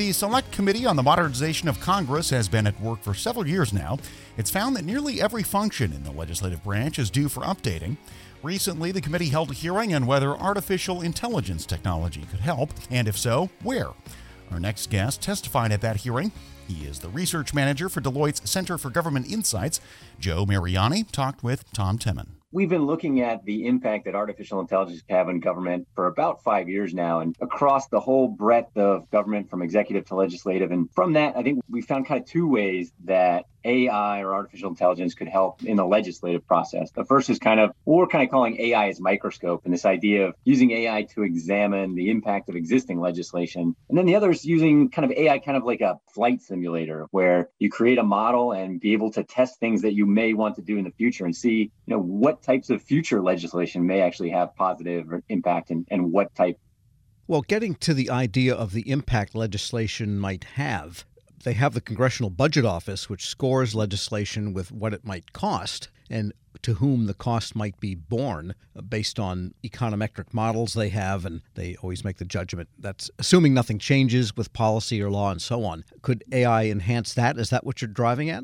The Select Committee on the Modernization of Congress has been at work for several years now. It's found that nearly every function in the legislative branch is due for updating. Recently, the committee held a hearing on whether artificial intelligence technology could help, and if so, where. Our next guest testified at that hearing. He is the research manager for Deloitte's Center for Government Insights. Joe Mariani talked with Tom Temin. We've been looking at the impact that artificial intelligence can have in government for about five years now and across the whole breadth of government from executive to legislative. And from that, I think we found kind of two ways that AI or artificial intelligence could help in the legislative process. The first is kind of what we're kind of calling AI as microscope and this idea of using AI to examine the impact of existing legislation. And then the other is using kind of AI kind of like a flight simulator where you create a model and be able to test things that you may want to do in the future and see, you know, what types of future legislation may actually have positive impact and, and what type well, getting to the idea of the impact legislation might have, they have the Congressional Budget Office, which scores legislation with what it might cost and to whom the cost might be borne based on econometric models they have, and they always make the judgment. That's assuming nothing changes with policy or law and so on. Could AI enhance that? Is that what you're driving at?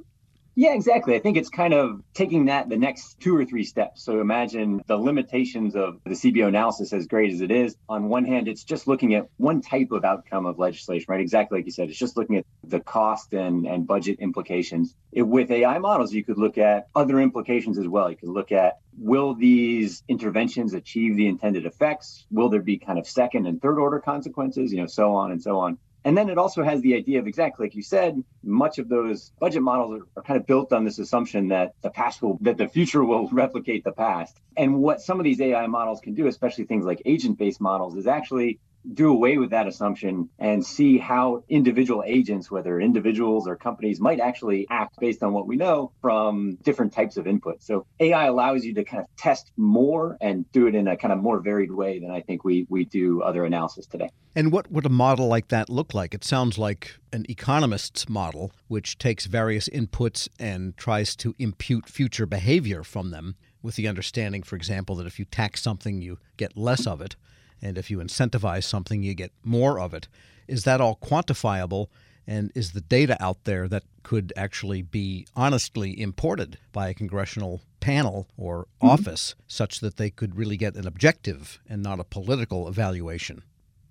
Yeah, exactly. I think it's kind of taking that the next two or three steps. So imagine the limitations of the CBO analysis, as great as it is. On one hand, it's just looking at one type of outcome of legislation, right? Exactly like you said, it's just looking at the cost and, and budget implications. It, with AI models, you could look at other implications as well. You could look at will these interventions achieve the intended effects? Will there be kind of second and third order consequences? You know, so on and so on. And then it also has the idea of exactly like you said, much of those budget models are, are, kind of built on this assumption that the past will, that the future will replicate the past. And what some of these AI models can do, especially things like agent based models, is actually do away with that assumption and see how individual agents, whether individuals or companies, might actually act based on what we know from different types of input. So AI allows you to kind of test more and do it in a kind of more varied way than I think we we do other analysis today. And what would a model like that look like? It sounds like an economist's model, which takes various inputs and tries to impute future behavior from them, with the understanding, for example, that if you tax something, you get less of it and if you incentivize something, you get more of it. Is that all quantifiable? And is the data out there that could actually be honestly imported by a congressional panel or mm-hmm. office such that they could really get an objective and not a political evaluation?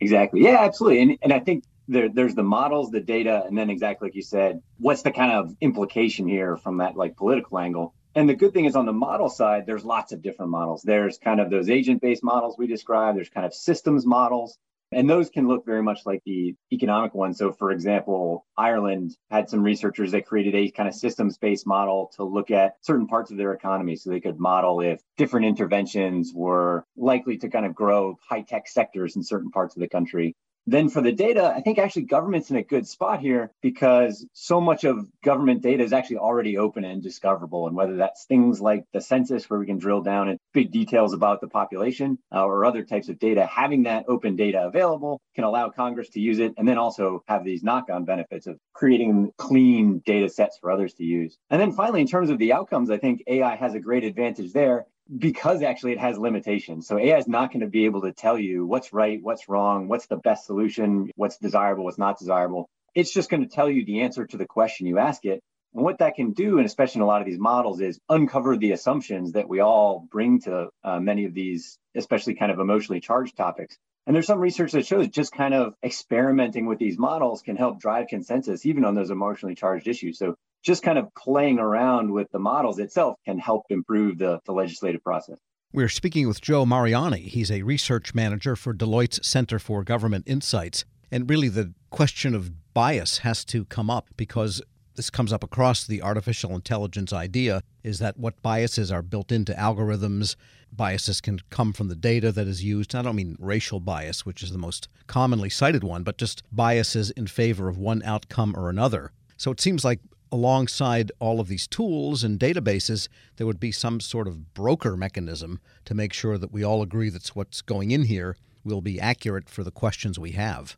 Exactly. Yeah, absolutely. And, and I think there, there's the models, the data, and then exactly like you said, what's the kind of implication here from that like political angle? And the good thing is on the model side, there's lots of different models. There's kind of those agent based models we described, there's kind of systems models, and those can look very much like the economic ones. So, for example, Ireland had some researchers that created a kind of systems based model to look at certain parts of their economy so they could model if different interventions were likely to kind of grow high tech sectors in certain parts of the country. Then for the data, I think actually government's in a good spot here because so much of government data is actually already open and discoverable. And whether that's things like the census, where we can drill down in big details about the population uh, or other types of data, having that open data available can allow Congress to use it and then also have these knock on benefits of creating clean data sets for others to use. And then finally, in terms of the outcomes, I think AI has a great advantage there because actually it has limitations. So AI is not going to be able to tell you what's right, what's wrong, what's the best solution, what's desirable, what's not desirable. It's just going to tell you the answer to the question you ask it. And what that can do, and especially in a lot of these models, is uncover the assumptions that we all bring to uh, many of these, especially kind of emotionally charged topics. And there's some research that shows just kind of experimenting with these models can help drive consensus, even on those emotionally charged issues. So just kind of playing around with the models itself can help improve the, the legislative process. We're speaking with Joe Mariani. He's a research manager for Deloitte's Center for Government Insights. And really, the question of bias has to come up because this comes up across the artificial intelligence idea is that what biases are built into algorithms. Biases can come from the data that is used. I don't mean racial bias, which is the most commonly cited one, but just biases in favor of one outcome or another. So it seems like alongside all of these tools and databases, there would be some sort of broker mechanism to make sure that we all agree that what's going in here will be accurate for the questions we have.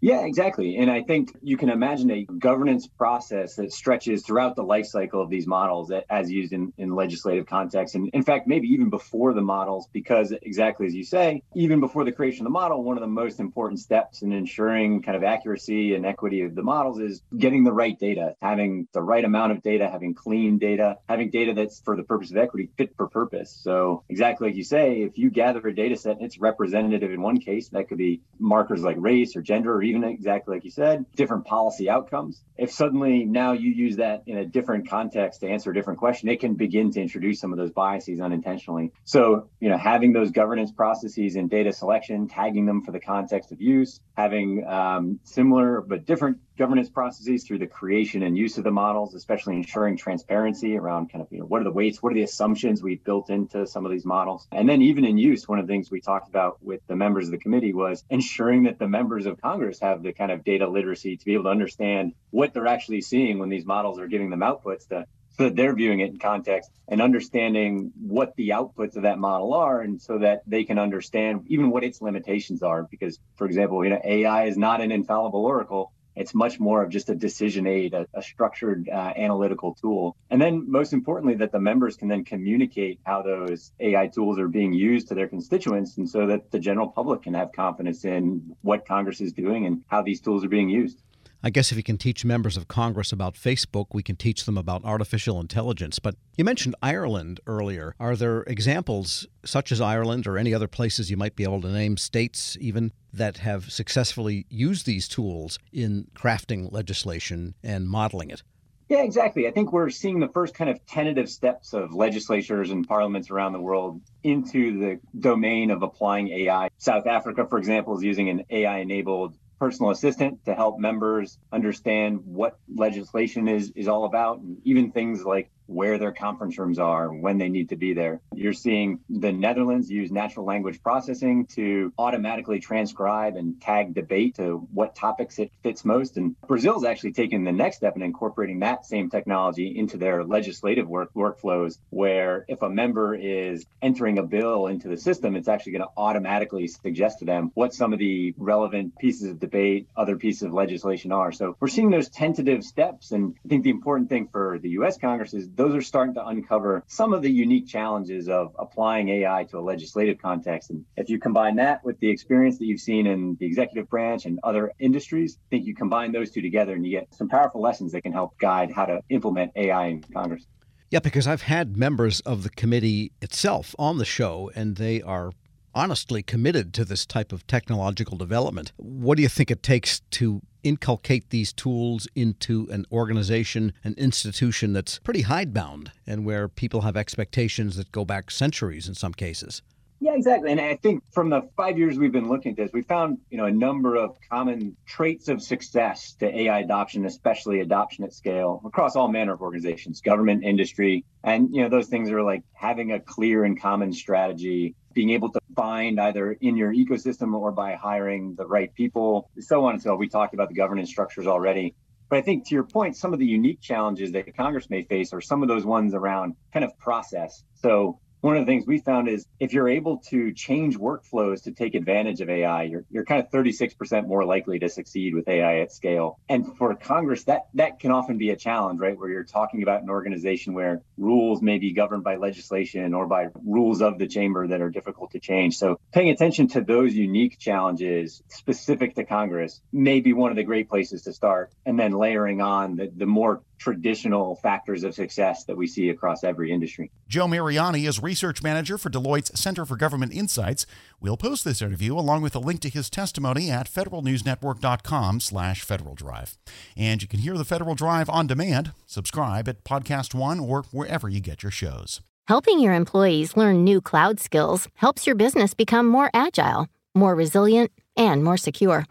Yeah, exactly. And I think you can imagine a governance process that stretches throughout the life cycle of these models as used in, in legislative context. And in fact, maybe even before the models, because exactly as you say, even before the creation of the model, one of the most important steps in ensuring kind of accuracy and equity of the models is getting the right data, having the right amount of data, having clean data, having data that's for the purpose of equity fit for purpose. So exactly like you say, if you gather a data set and it's representative in one case, that could be markers like race or gender or even exactly like you said, different policy outcomes. If suddenly now you use that in a different context to answer a different question, it can begin to introduce some of those biases unintentionally. So, you know, having those governance processes in data selection, tagging them for the context of use, having um, similar but different governance processes through the creation and use of the models, especially ensuring transparency around kind of, you know, what are the weights, what are the assumptions we've built into some of these models. And then even in use, one of the things we talked about with the members of the committee was ensuring that the members of Congress have the kind of data literacy to be able to understand what they're actually seeing when these models are giving them outputs to so that they're viewing it in context and understanding what the outputs of that model are and so that they can understand even what its limitations are because for example you know ai is not an infallible oracle it's much more of just a decision aid, a, a structured uh, analytical tool. And then, most importantly, that the members can then communicate how those AI tools are being used to their constituents, and so that the general public can have confidence in what Congress is doing and how these tools are being used. I guess if you can teach members of Congress about Facebook, we can teach them about artificial intelligence. But you mentioned Ireland earlier. Are there examples, such as Ireland or any other places you might be able to name, states even, that have successfully used these tools in crafting legislation and modeling it? Yeah, exactly. I think we're seeing the first kind of tentative steps of legislatures and parliaments around the world into the domain of applying AI. South Africa, for example, is using an AI enabled personal assistant to help members understand what legislation is is all about and even things like where their conference rooms are, when they need to be there. You're seeing the Netherlands use natural language processing to automatically transcribe and tag debate to what topics it fits most. And Brazil's actually taken the next step in incorporating that same technology into their legislative work workflows, where if a member is entering a bill into the system, it's actually going to automatically suggest to them what some of the relevant pieces of debate, other pieces of legislation are. So we're seeing those tentative steps. And I think the important thing for the US Congress is those are starting to uncover some of the unique challenges of applying AI to a legislative context. And if you combine that with the experience that you've seen in the executive branch and other industries, I think you combine those two together and you get some powerful lessons that can help guide how to implement AI in Congress. Yeah, because I've had members of the committee itself on the show, and they are honestly committed to this type of technological development. What do you think it takes to inculcate these tools into an organization, an institution that's pretty hidebound and where people have expectations that go back centuries in some cases? Yeah, exactly. And I think from the five years we've been looking at this, we found, you know, a number of common traits of success to AI adoption, especially adoption at scale across all manner of organizations, government, industry. And, you know, those things are like having a clear and common strategy, being able to find either in your ecosystem or by hiring the right people, so on and so. On. We talked about the governance structures already. But I think to your point, some of the unique challenges that Congress may face are some of those ones around kind of process. So one of the things we found is if you're able to change workflows to take advantage of AI, you're, you're kind of 36% more likely to succeed with AI at scale. And for Congress, that, that can often be a challenge, right? Where you're talking about an organization where rules may be governed by legislation or by rules of the chamber that are difficult to change. So paying attention to those unique challenges specific to Congress may be one of the great places to start. And then layering on the, the more traditional factors of success that we see across every industry. Joe Mariani is research manager for Deloitte's Center for Government Insights. We'll post this interview along with a link to his testimony at federalnewsnetwork.com slash Federal Drive. And you can hear the Federal Drive on demand. Subscribe at Podcast One or wherever you get your shows. Helping your employees learn new cloud skills helps your business become more agile, more resilient, and more secure.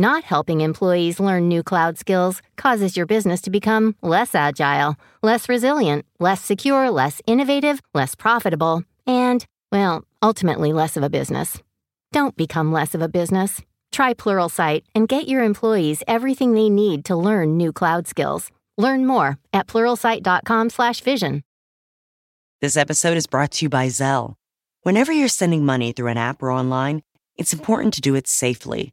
Not helping employees learn new cloud skills causes your business to become less agile, less resilient, less secure, less innovative, less profitable, and, well, ultimately less of a business. Don't become less of a business. Try Pluralsight and get your employees everything they need to learn new cloud skills. Learn more at pluralsight.com/vision. This episode is brought to you by Zelle. Whenever you're sending money through an app or online, it's important to do it safely.